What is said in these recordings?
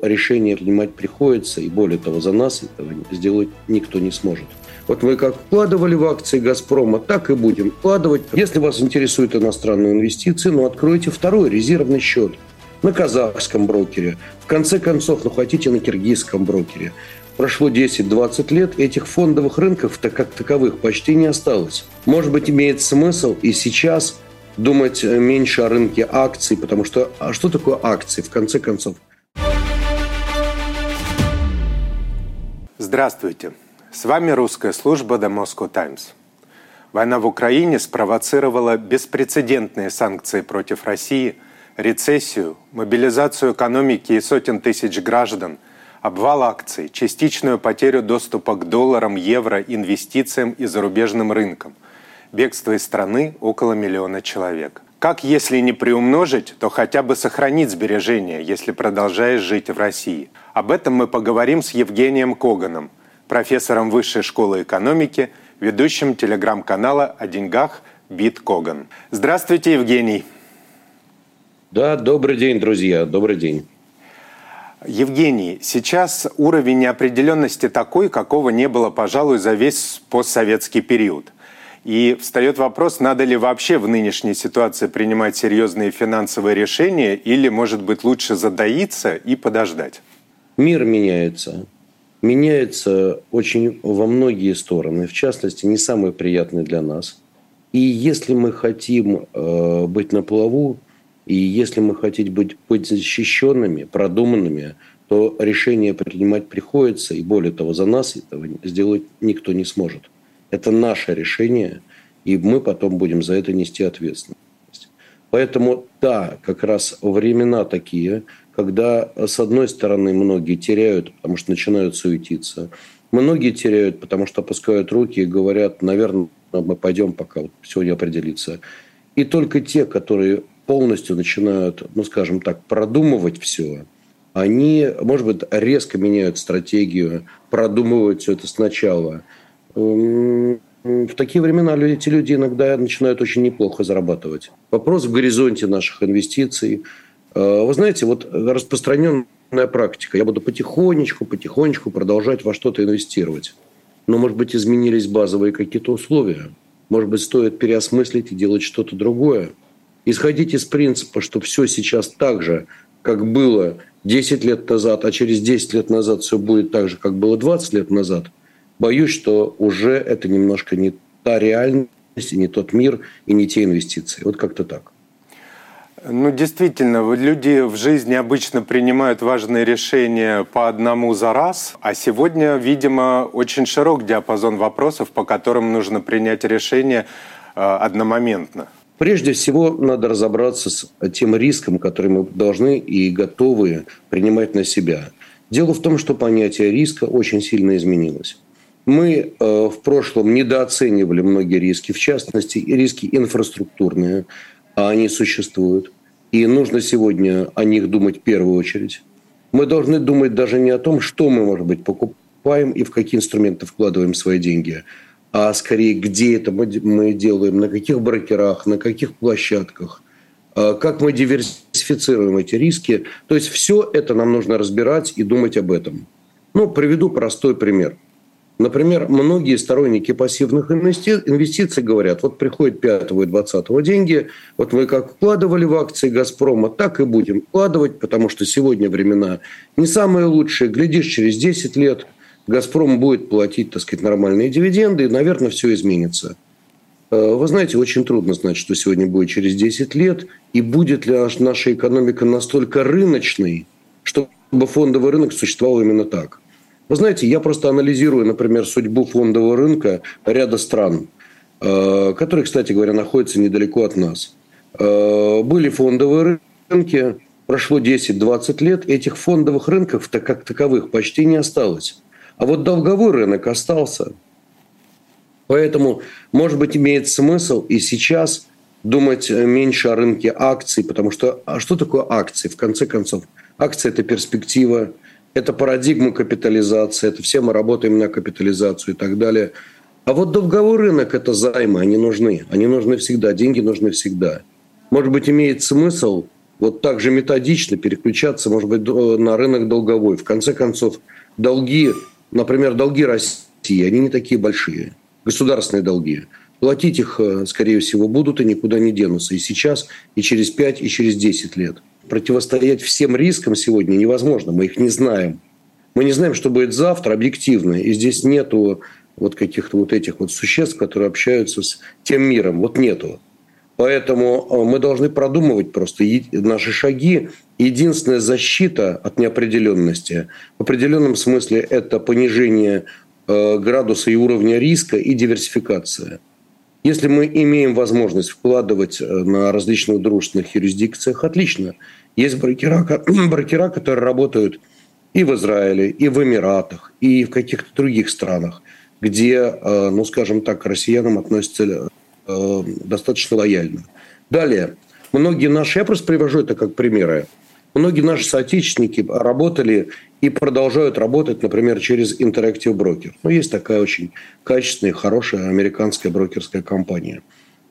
решение принимать приходится, и более того, за нас этого сделать никто не сможет. Вот мы как вкладывали в акции «Газпрома», так и будем вкладывать. Если вас интересуют иностранные инвестиции, ну, откройте второй резервный счет на казахском брокере. В конце концов, ну, хотите на киргизском брокере. Прошло 10-20 лет, этих фондовых рынков-то как таковых почти не осталось. Может быть, имеет смысл и сейчас думать меньше о рынке акций, потому что а что такое акции, в конце концов? Здравствуйте. С вами русская служба The Moscow Times. Война в Украине спровоцировала беспрецедентные санкции против России, рецессию, мобилизацию экономики и сотен тысяч граждан, обвал акций, частичную потерю доступа к долларам, евро, инвестициям и зарубежным рынкам, бегство из страны около миллиона человек. Как, если не приумножить, то хотя бы сохранить сбережения, если продолжаешь жить в России? Об этом мы поговорим с Евгением Коганом, профессором Высшей школы экономики, ведущим телеграм-канала о деньгах Бит Коган. Здравствуйте, Евгений. Да, добрый день, друзья, добрый день. Евгений, сейчас уровень неопределенности такой, какого не было, пожалуй, за весь постсоветский период – и встает вопрос, надо ли вообще в нынешней ситуации принимать серьезные финансовые решения или, может быть, лучше задоиться и подождать? Мир меняется. Меняется очень во многие стороны, в частности, не самые приятные для нас. И если мы хотим э, быть на плаву, и если мы хотим быть, быть защищенными, продуманными, то решение принимать приходится, и более того, за нас этого сделать никто не сможет. Это наше решение, и мы потом будем за это нести ответственность. Поэтому да, как раз времена такие, когда с одной стороны многие теряют, потому что начинают суетиться, многие теряют, потому что опускают руки и говорят, наверное, мы пойдем, пока вот все не определится. И только те, которые полностью начинают, ну, скажем так, продумывать все, они, может быть, резко меняют стратегию, продумывают все это сначала – в такие времена эти люди иногда начинают очень неплохо зарабатывать. Вопрос в горизонте наших инвестиций. Э, вы знаете, вот распространенная практика. Я буду потихонечку, потихонечку продолжать во что-то инвестировать. Но, может быть, изменились базовые какие-то условия. Может быть, стоит переосмыслить и делать что-то другое. Исходить из принципа, что все сейчас так же, как было 10 лет назад, а через 10 лет назад все будет так же, как было 20 лет назад – боюсь, что уже это немножко не та реальность, и не тот мир, и не те инвестиции. Вот как-то так. Ну, действительно, люди в жизни обычно принимают важные решения по одному за раз, а сегодня, видимо, очень широк диапазон вопросов, по которым нужно принять решение э, одномоментно. Прежде всего, надо разобраться с тем риском, который мы должны и готовы принимать на себя. Дело в том, что понятие риска очень сильно изменилось. Мы э, в прошлом недооценивали многие риски, в частности, риски инфраструктурные, а они существуют. И нужно сегодня о них думать в первую очередь. Мы должны думать даже не о том, что мы, может быть, покупаем и в какие инструменты вкладываем свои деньги, а скорее, где это мы делаем, на каких брокерах, на каких площадках, а как мы диверсифицируем эти риски. То есть все это нам нужно разбирать и думать об этом. Ну, приведу простой пример – Например, многие сторонники пассивных инвестиций говорят, вот приходит 5 и 20 деньги, вот мы как вкладывали в акции «Газпрома», так и будем вкладывать, потому что сегодня времена не самые лучшие. Глядишь, через 10 лет «Газпром» будет платить, так сказать, нормальные дивиденды, и, наверное, все изменится. Э, вы знаете, очень трудно знать, что сегодня будет через 10 лет, и будет ли наша экономика настолько рыночной, чтобы фондовый рынок существовал именно так – вы знаете, я просто анализирую, например, судьбу фондового рынка ряда стран, э, которые, кстати говоря, находятся недалеко от нас. Э, были фондовые рынки, прошло 10-20 лет, этих фондовых рынков -то как таковых почти не осталось. А вот долговой рынок остался. Поэтому, может быть, имеет смысл и сейчас думать меньше о рынке акций, потому что а что такое акции? В конце концов, акции – это перспектива, это парадигма капитализации, это все мы работаем на капитализацию и так далее. А вот долговой рынок – это займы, они нужны. Они нужны всегда, деньги нужны всегда. Может быть, имеет смысл вот так же методично переключаться, может быть, на рынок долговой. В конце концов, долги, например, долги России, они не такие большие. Государственные долги. Платить их, э, скорее всего, будут и никуда не денутся. И сейчас, и через 5, и через 10 лет. Противостоять всем рискам сегодня невозможно. Мы их не знаем. Мы не знаем, что будет завтра объективно. И здесь нету вот каких-то вот этих вот существ, которые общаются с тем миром. Вот нету. Поэтому э, мы должны продумывать просто наши шаги. Единственная защита от неопределенности в определенном смысле это понижение э, градуса и уровня риска и диверсификация. Если мы имеем возможность вкладывать э, на различных дружественных юрисдикциях, отлично. Есть брокера, брокера, которые работают и в Израиле, и в Эмиратах, и в каких-то других странах, где, ну, скажем так, к россиянам относятся Э, достаточно лояльно. Далее, многие наши, я просто привожу это как примеры, многие наши соотечественники работали и продолжают работать, например, через Interactive Broker. Ну, есть такая очень качественная, хорошая американская брокерская компания.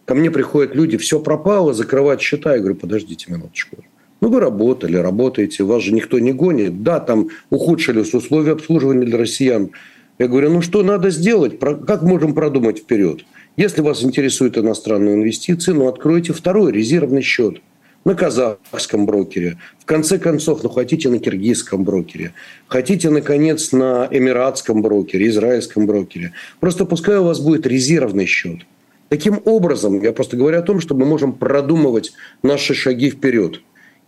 Ко мне приходят люди, все пропало, закрывать счета. Я говорю, подождите минуточку. Ну, вы работали, работаете, вас же никто не гонит. Да, там ухудшились условия обслуживания для россиян. Я говорю, ну что надо сделать? Как можем продумать вперед? Если вас интересуют иностранные инвестиции, ну, откройте второй резервный счет на казахском брокере. В конце концов, ну, хотите на киргизском брокере. Хотите, наконец, на эмиратском брокере, израильском брокере. Просто пускай у вас будет резервный счет. Таким образом, я просто говорю о том, что мы можем продумывать наши шаги вперед.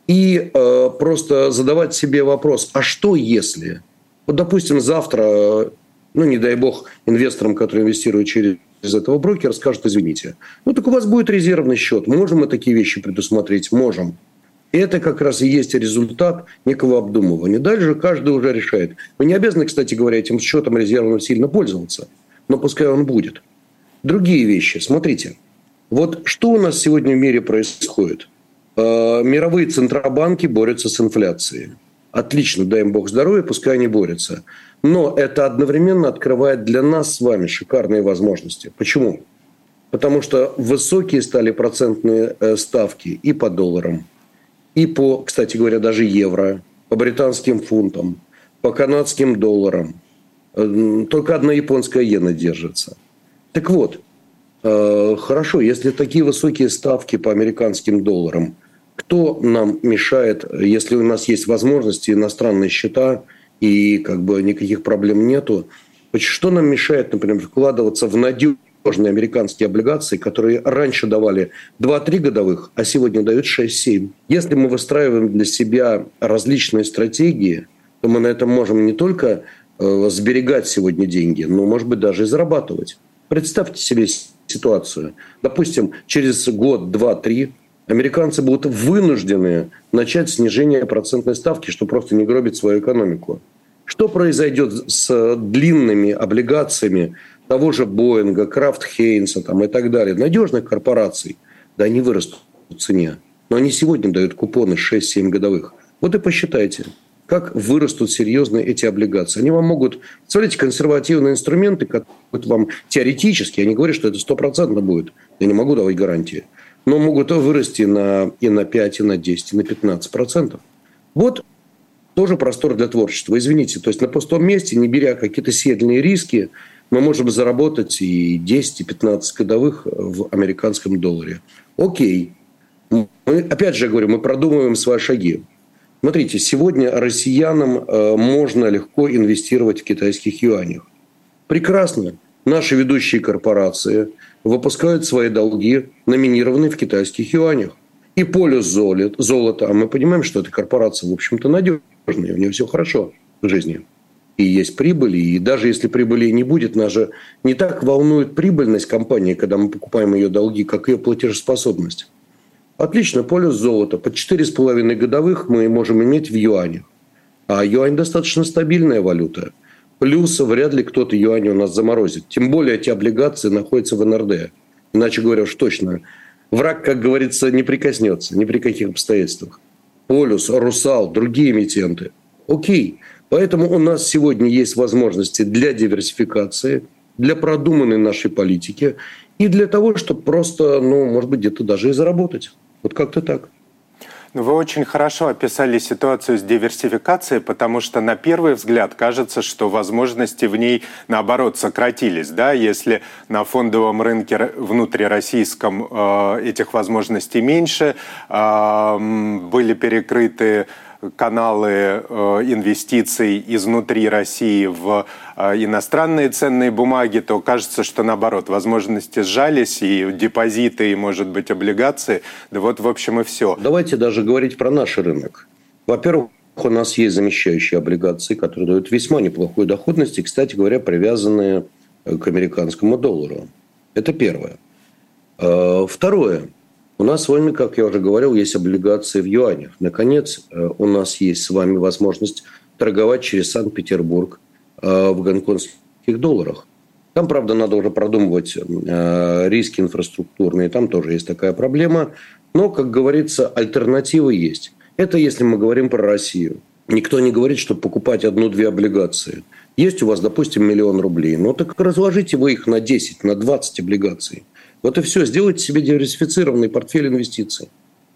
И э, просто задавать себе вопрос, а что если? Вот, допустим, завтра, ну, не дай бог, инвесторам, которые инвестируют через из этого брокера скажет, извините, ну так у вас будет резервный счет. Можем мы такие вещи предусмотреть? Можем. И это как раз и есть результат некого обдумывания. Дальше каждый уже решает. Вы не обязаны, кстати говоря, этим счетом резервным сильно пользоваться, но пускай он будет. Другие вещи. Смотрите, вот что у нас сегодня в мире происходит? Э, мировые центробанки борются с инфляцией. Отлично, дай им бог здоровья, пускай они борются. Но это одновременно открывает для нас с вами шикарные возможности. Почему? Потому что высокие стали процентные э, ставки и по долларам, и по, кстати говоря, даже евро, по британским фунтам, по канадским долларам. Э, только одна японская иена держится. Так вот, хорошо, если такие высокие ставки по американским долларам, кто нам мешает, если у нас есть возможности, иностранные счета – и как бы никаких проблем нету. Что нам мешает, например, вкладываться в надежные американские облигации, которые раньше давали 2-3 годовых, а сегодня дают 6-7? Если мы выстраиваем для себя различные стратегии, то мы на этом можем не только э, сберегать сегодня деньги, но, может быть, даже и зарабатывать. Представьте себе ситуацию. Допустим, через год, два, три американцы будут вынуждены начать снижение процентной ставки, чтобы просто не гробить свою экономику. Что произойдет с длинными облигациями того же Боинга, Крафт Хейнса там, и так далее, надежных корпораций? Да они вырастут в цене. Но они сегодня дают купоны 6-7 годовых. Вот и посчитайте, как вырастут серьезно эти облигации. Они вам могут... Смотрите, консервативные инструменты, которые вам теоретически, я не говорю, что это стопроцентно будет, я не могу давать гарантии – но могут вырасти на, и на 5, и на 10, и на 15 процентов. Вот тоже простор для творчества. Извините, то есть на пустом месте, не беря какие-то седельные риски, мы можем заработать и 10, и 15 годовых в американском долларе. Окей. Мы, опять же говорю, мы продумываем свои шаги. Смотрите, сегодня россиянам э, можно легко инвестировать в китайских юанях. Прекрасно. Наши ведущие корпорации – выпускают свои долги, номинированные в китайских юанях. И полюс золота, а мы понимаем, что эта корпорация, в общем-то, надежная, у нее все хорошо в жизни. И есть прибыли, и даже если прибыли не будет, нас же не так волнует прибыльность компании, когда мы покупаем ее долги, как ее платежеспособность. Отлично, полюс золота. Под 4,5 годовых мы можем иметь в юанях. А юань достаточно стабильная валюта. Плюс вряд ли кто-то юань у нас заморозит. Тем более эти облигации находятся в НРД. Иначе говоря, уж точно. Враг, как говорится, не прикоснется ни при каких обстоятельствах. Полюс, Русал, другие эмитенты. Окей. Поэтому у нас сегодня есть возможности для диверсификации, для продуманной нашей политики и для того, чтобы просто, ну, может быть, где-то даже и заработать. Вот как-то так. Ну, вы очень хорошо описали ситуацию с диверсификацией, потому что на первый взгляд кажется, что возможности в ней, наоборот, сократились. Да? Если на фондовом рынке внутрироссийском э, этих возможностей меньше, э, были перекрыты каналы э, инвестиций изнутри России в э, иностранные ценные бумаги, то кажется, что наоборот, возможности сжались, и депозиты, и, может быть, облигации. Да вот, в общем, и все. Давайте даже говорить про наш рынок. Во-первых, у нас есть замещающие облигации, которые дают весьма неплохую доходность, и, кстати говоря, привязанные к американскому доллару. Это первое. Э, второе. У нас с вами, как я уже говорил, есть облигации в юанях. Наконец, э, у нас есть с вами возможность торговать через Санкт-Петербург э, в гонконгских долларах. Там, правда, надо уже продумывать э, риски инфраструктурные, там тоже есть такая проблема. Но, как говорится, альтернативы есть. Это если мы говорим про Россию. Никто не говорит, что покупать одну-две облигации. Есть у вас, допустим, миллион рублей. Ну так разложите вы их на 10, на 20 облигаций. Вот и все. Сделайте себе диверсифицированный портфель инвестиций.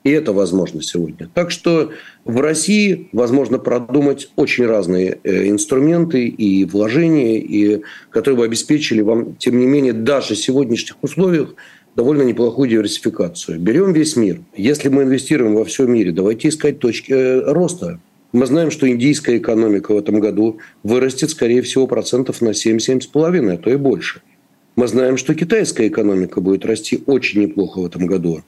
И это возможно сегодня. Так что в России возможно продумать очень разные э, инструменты и вложения, и, которые бы обеспечили вам, тем не менее, даже в сегодняшних условиях довольно неплохую диверсификацию. Берем весь мир. Если мы инвестируем во всем мире, давайте искать точки э, роста. Мы знаем, что индийская экономика в этом году вырастет, скорее всего, процентов на 7-7,5, а то и больше – мы знаем, что китайская экономика будет расти очень неплохо в этом году.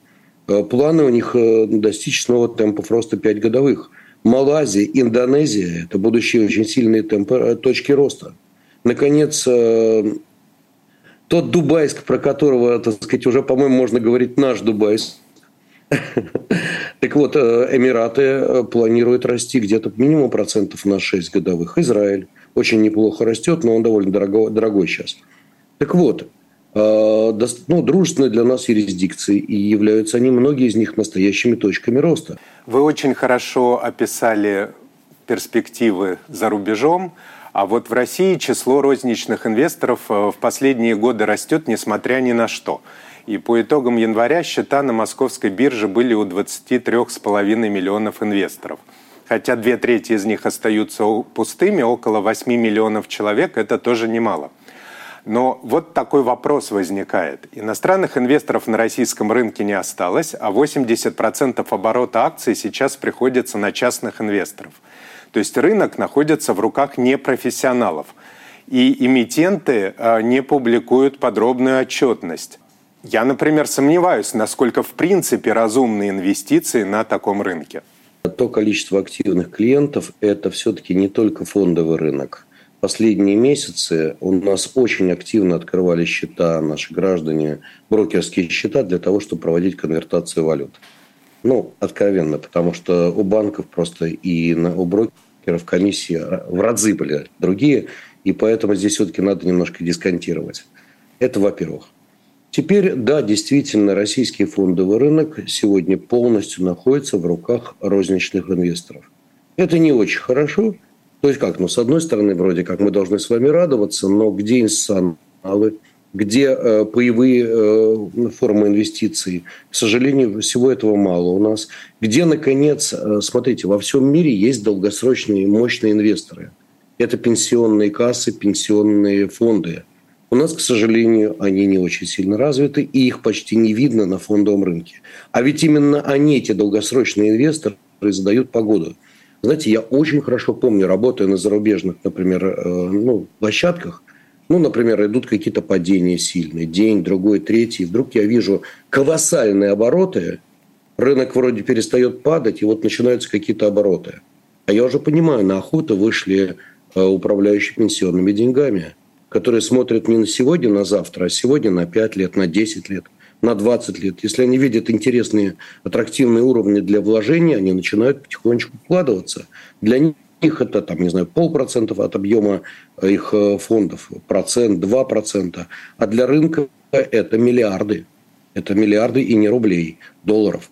Э, планы у них э, достичь снова темпов роста 5 годовых. Малайзия, Индонезия – это будущие очень сильные темпы, э, точки роста. Наконец, тот Дубайск, про которого, так сказать, уже, по-моему, можно говорить наш Дубайск. Так вот, Эмираты планируют расти где-то минимум процентов на 6 годовых. Израиль очень неплохо растет, но он довольно дорогой, дорогой сейчас. Так вот, э, ну, дружественные для нас юрисдикции, и являются они, многие из них, настоящими точками роста. Вы очень хорошо описали перспективы за рубежом, а вот в России число розничных инвесторов э, в последние годы растет, несмотря ни на что. И по итогам января счета на московской бирже были у 23,5 миллионов инвесторов. Хотя две трети из них остаются пустыми, около 8 миллионов человек – это тоже немало. Но вот такой вопрос возникает. Иностранных инвесторов на российском рынке не осталось, а 80% оборота акций сейчас приходится на частных инвесторов. То есть рынок находится в руках непрофессионалов. И эмитенты а, не публикуют подробную отчетность. Я, например, сомневаюсь, насколько в принципе разумные инвестиции на таком рынке. То количество активных клиентов – это все-таки не только фондовый рынок последние месяцы у нас очень активно открывали счета наши граждане, брокерские счета для того, чтобы проводить конвертацию валют. Ну, откровенно, потому что у банков просто и у брокеров комиссии в разы были другие, и поэтому здесь все-таки надо немножко дисконтировать. Это во-первых. Теперь, да, действительно, российский фондовый рынок сегодня полностью находится в руках розничных инвесторов. Это не очень хорошо, то есть как? Ну, с одной стороны, вроде как мы должны с вами радоваться, но где институционалы, где э, паевые э, формы инвестиций? К сожалению, всего этого мало у нас. Где, наконец, э, смотрите, во всем мире есть долгосрочные мощные инвесторы. Это пенсионные кассы, пенсионные фонды. У нас, к сожалению, они не очень сильно развиты, и их почти не видно на фондовом рынке. А ведь именно они, эти долгосрочные инвесторы, задают погоду – знаете, я очень хорошо помню, работая на зарубежных, например, э, ну, площадках, ну, например, идут какие-то падения сильные, день, другой, третий, вдруг я вижу колоссальные обороты, рынок вроде перестает падать, и вот начинаются какие-то обороты. А я уже понимаю, на охоту вышли э, управляющие пенсионными деньгами, которые смотрят не на сегодня, на завтра, а сегодня на 5 лет, на 10 лет – на 20 лет. Если они видят интересные, аттрактивные уровни для вложения, они начинают потихонечку вкладываться. Для них это, там, не знаю, полпроцента от объема их э, фондов, процент, два процента. А для рынка это миллиарды. Это миллиарды и не рублей, долларов.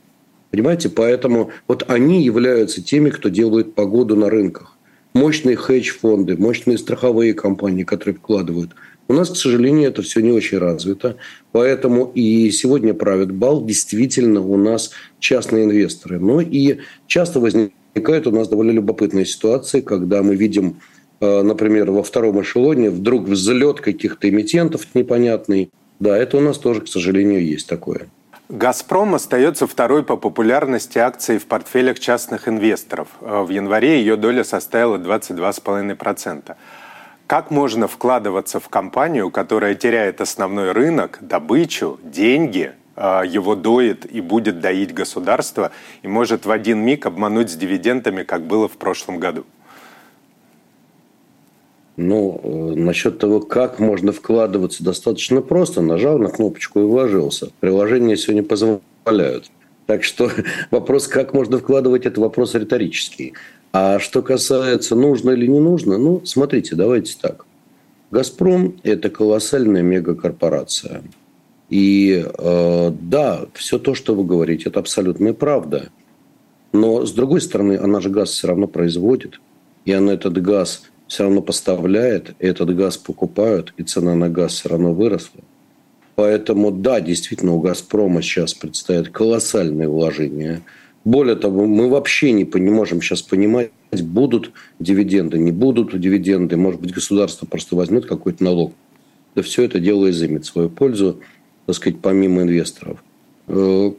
Понимаете? Поэтому вот они являются теми, кто делает погоду на рынках. Мощные хедж-фонды, мощные страховые компании, которые вкладывают – У нас, к сожалению, это все не очень развито. Поэтому и сегодня правят бал действительно у нас частные инвесторы. Но и часто возникают у нас довольно любопытные ситуации, когда мы видим, э, например, во втором эшелоне вдруг взлет каких-то эмитентов непонятный. Да, это у нас тоже, к сожалению, есть такое. «Газпром» остается второй по популярности акцией в портфелях частных инвесторов. Э, в январе ее доля составила 22,5%. Как можно вкладываться в компанию, которая теряет основной рынок, добычу, деньги, э, его доит и будет доить государство, и может в один миг обмануть с дивидендами, как было в прошлом году? Ну, э, насчет того, как можно вкладываться, достаточно просто. Нажал на кнопочку и вложился. Приложения сегодня позволяют. Так что вопрос, как можно вкладывать, это вопрос риторический. А что касается, нужно или не нужно, ну, смотрите, давайте так. «Газпром» – это колоссальная мегакорпорация. И э, да, все то, что вы говорите, это абсолютная правда. Но, с другой стороны, она же газ все равно производит. И она этот газ все равно поставляет, этот газ покупают, и цена на газ все равно выросла. Поэтому, да, действительно, у «Газпрома» сейчас предстоят колоссальные вложения. Более того, мы вообще не, не можем сейчас понимать, будут дивиденды, не будут дивиденды. Может быть, государство просто возьмет какой-то налог. Да все это дело изымет свою пользу, так сказать, помимо инвесторов. Э,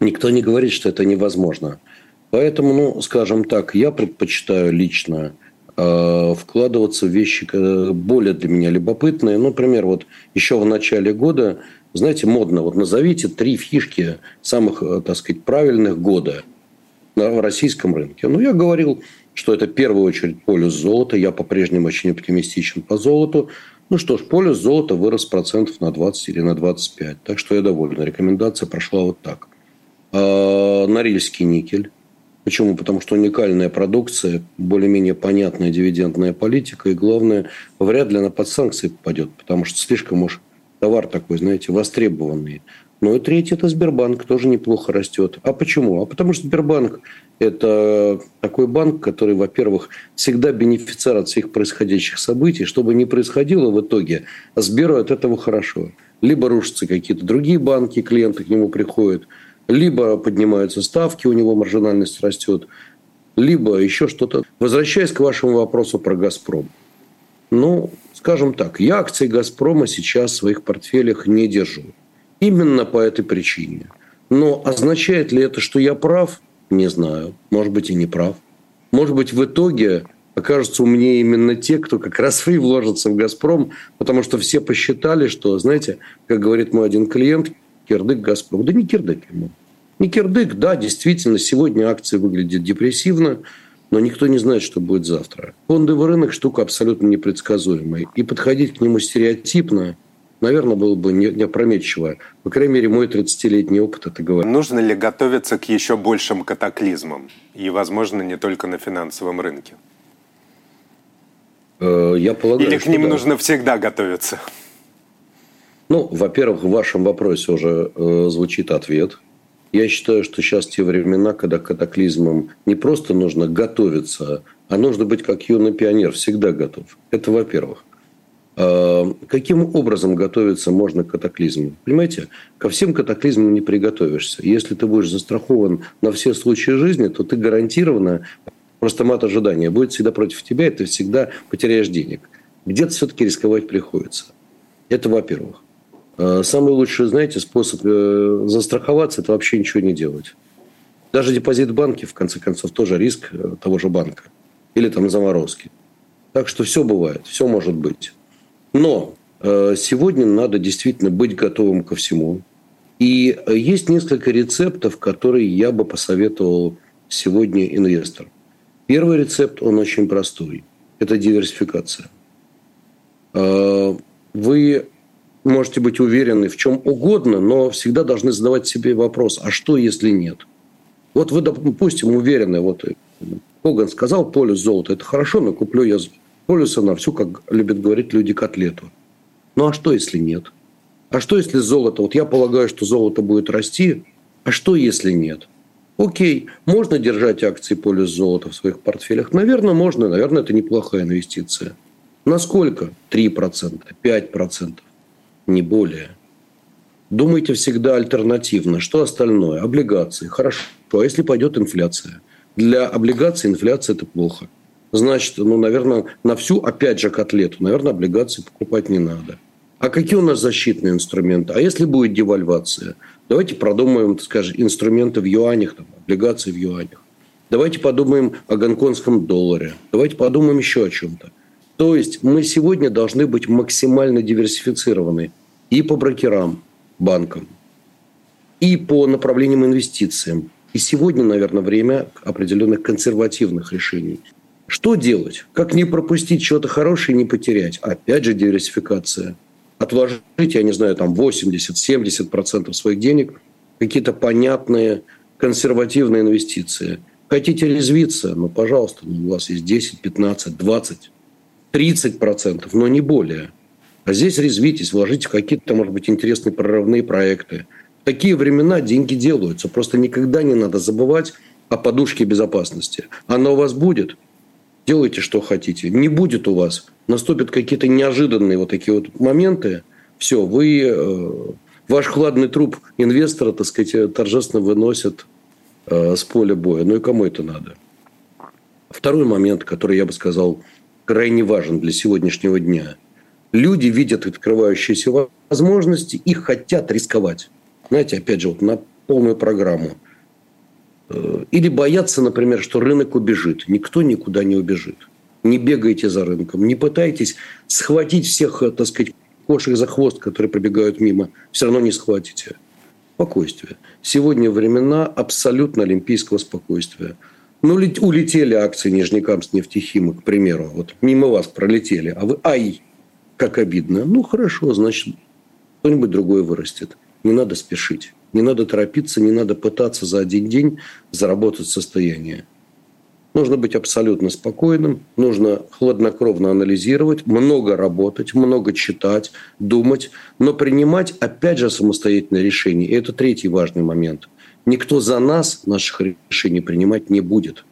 никто не говорит, что это невозможно. Поэтому, ну, скажем так, я предпочитаю лично э, вкладываться в вещи более для меня любопытные. Ну, например, вот еще в начале года, знаете, модно, вот назовите три фишки самых, э, так сказать, правильных года на российском рынке. Ну, я говорил, что это в первую очередь полюс золота. Я по-прежнему очень оптимистичен по золоту. Ну что ж, полюс золота вырос процентов на 20 или на 25. Так что я доволен. Рекомендация прошла вот так. А, Норильский никель. Почему? Потому что уникальная продукция, более-менее понятная дивидендная политика, и главное, вряд ли она под санкции попадет, потому что слишком уж товар такой, знаете, востребованный. Ну и третий – это Сбербанк, тоже неплохо растет. А почему? А потому что Сбербанк – это такой банк, который, во-первых, всегда бенефициар от всех происходящих событий. Что бы ни происходило в итоге, Сберу от этого хорошо. Либо рушатся какие-то другие банки, клиенты к нему приходят – либо поднимаются ставки, у него маржинальность растет, либо еще что-то. Возвращаясь к вашему вопросу про «Газпром». Ну, скажем так, я акции «Газпрома» сейчас в своих портфелях не держу. Именно по этой причине. Но означает ли это, что я прав? Не знаю. Может быть, и не прав. Может быть, в итоге окажутся умнее именно те, кто как раз и вложится в «Газпром», потому что все посчитали, что, знаете, как говорит мой один клиент – кирдык «Газпром». Да не кирдык ему. Не кирдык, да, действительно, сегодня акции выглядят депрессивно, но никто не знает, что будет завтра. Фондовый рынок – штука абсолютно непредсказуемая. И подходить к нему стереотипно, наверное, было бы не, опрометчиво. По крайней мере, мой 30-летний опыт это говорит. Нужно ли готовиться к еще большим катаклизмам? И, возможно, не только на финансовом рынке? Э, я полагаю, Или к ним да. нужно всегда готовиться? Ну, во-первых, в вашем вопросе уже э, звучит ответ. Я считаю, что сейчас те времена, когда катаклизмам не просто нужно готовиться, а нужно быть как юный пионер, всегда готов. Это во-первых. А, каким образом готовиться можно к катаклизму? Понимаете, ко всем катаклизмам не приготовишься. Если ты будешь застрахован на все случаи жизни, то ты гарантированно, просто мат ожидания, будет всегда против тебя, и ты всегда потеряешь денег. Где-то все-таки рисковать приходится. Это во-первых. Э, самый лучший, знаете, способ э, застраховаться – это вообще ничего не делать. Даже депозит в банке, в конце концов, тоже риск э, того же банка. Или там заморозки. Так что все бывает, все может быть. Но сегодня надо действительно быть готовым ко всему. И есть несколько рецептов, которые я бы посоветовал сегодня инвесторам. Первый рецепт, он очень простой. Это диверсификация. Вы можете быть уверены в чем угодно, но всегда должны задавать себе вопрос, а что, если нет? Вот вы, допустим, уверены, вот Коган сказал, полюс золота, это хорошо, но куплю я полюса на всю, как любят говорить люди, котлету. Ну а что, если нет? А что, если золото? Вот я полагаю, что золото будет расти. А что, если нет? Окей, можно держать акции полюс золота в своих портфелях? Наверное, можно. Наверное, это неплохая инвестиция. Насколько? 3%, 5%, не более. Думайте всегда альтернативно. Что остальное? Облигации. Хорошо. А если пойдет инфляция? Для облигаций инфляция – это плохо. Значит, ну, наверное, на всю, опять же, котлету, наверное, облигации покупать не надо. А какие у нас защитные инструменты? А если будет девальвация? Давайте продумаем, скажем, инструменты в юанях, там, облигации в юанях. Давайте подумаем о гонконгском долларе. Давайте подумаем еще о чем-то. То есть мы сегодня должны быть максимально диверсифицированы и по брокерам, банкам, и по направлениям инвестициям. И сегодня, наверное, время определенных консервативных решений. Что делать? Как не пропустить что-то хорошее и не потерять? Опять же диверсификация. Отложить, я не знаю, там 80-70% своих денег какие-то понятные консервативные инвестиции. Хотите резвиться? Ну, пожалуйста, ну, у вас есть 10, 15, 20, 30 процентов, но не более. А здесь резвитесь, вложите какие-то, может быть, интересные прорывные проекты. В такие времена деньги делаются. Просто никогда не надо забывать о подушке безопасности. Она у вас будет. Делайте, что хотите. Не будет у вас. Наступят какие-то неожиданные вот такие вот моменты. Все, вы... Э, ваш хладный труп инвестора, так сказать, торжественно выносят э, с поля боя. Ну и кому это надо? Второй момент, который, я бы сказал, крайне важен для сегодняшнего дня – люди видят открывающиеся возможности и хотят рисковать. Знаете, опять же, вот на полную программу. Э, или боятся, например, что рынок убежит. Никто никуда не убежит. Не бегайте за рынком, не пытайтесь схватить всех, э, так сказать, кошек за хвост, которые пробегают мимо. Все равно не схватите. Спокойствие. Сегодня времена абсолютно олимпийского спокойствия. Ну, улетели акции Нижнекамск нефтехима, к примеру. Вот мимо вас пролетели. А вы, ай, как обидно. Ну, хорошо, значит, кто-нибудь другой вырастет. Не надо спешить. Не надо торопиться, не надо пытаться за один день заработать состояние. Нужно быть абсолютно спокойным, нужно хладнокровно анализировать, много работать, много читать, думать, но принимать, опять же, самостоятельное решение. И это третий важный момент. Никто за нас наших решений принимать не будет.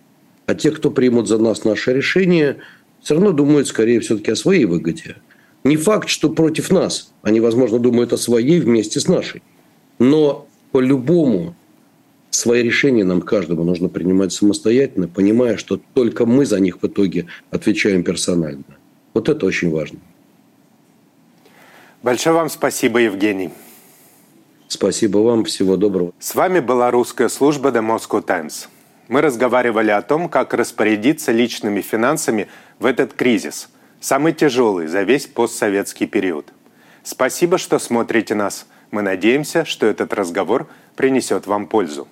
А те, кто примут за нас наше решение, все равно думают скорее все-таки о своей выгоде. Не факт, что против нас. Они, возможно, думают о своей вместе с нашей. Но по-любому свои решения нам каждому нужно принимать самостоятельно, понимая, что только мы за них в итоге отвечаем персонально. Вот это очень важно. Большое вам спасибо, Евгений. Спасибо вам, всего доброго. С вами была русская служба The Moscow Times. Мы разговаривали о том, как распорядиться личными финансами в этот кризис – самый тяжелый за весь постсоветский период. Спасибо, что смотрите нас. Мы надеемся, что этот разговор принесет вам пользу.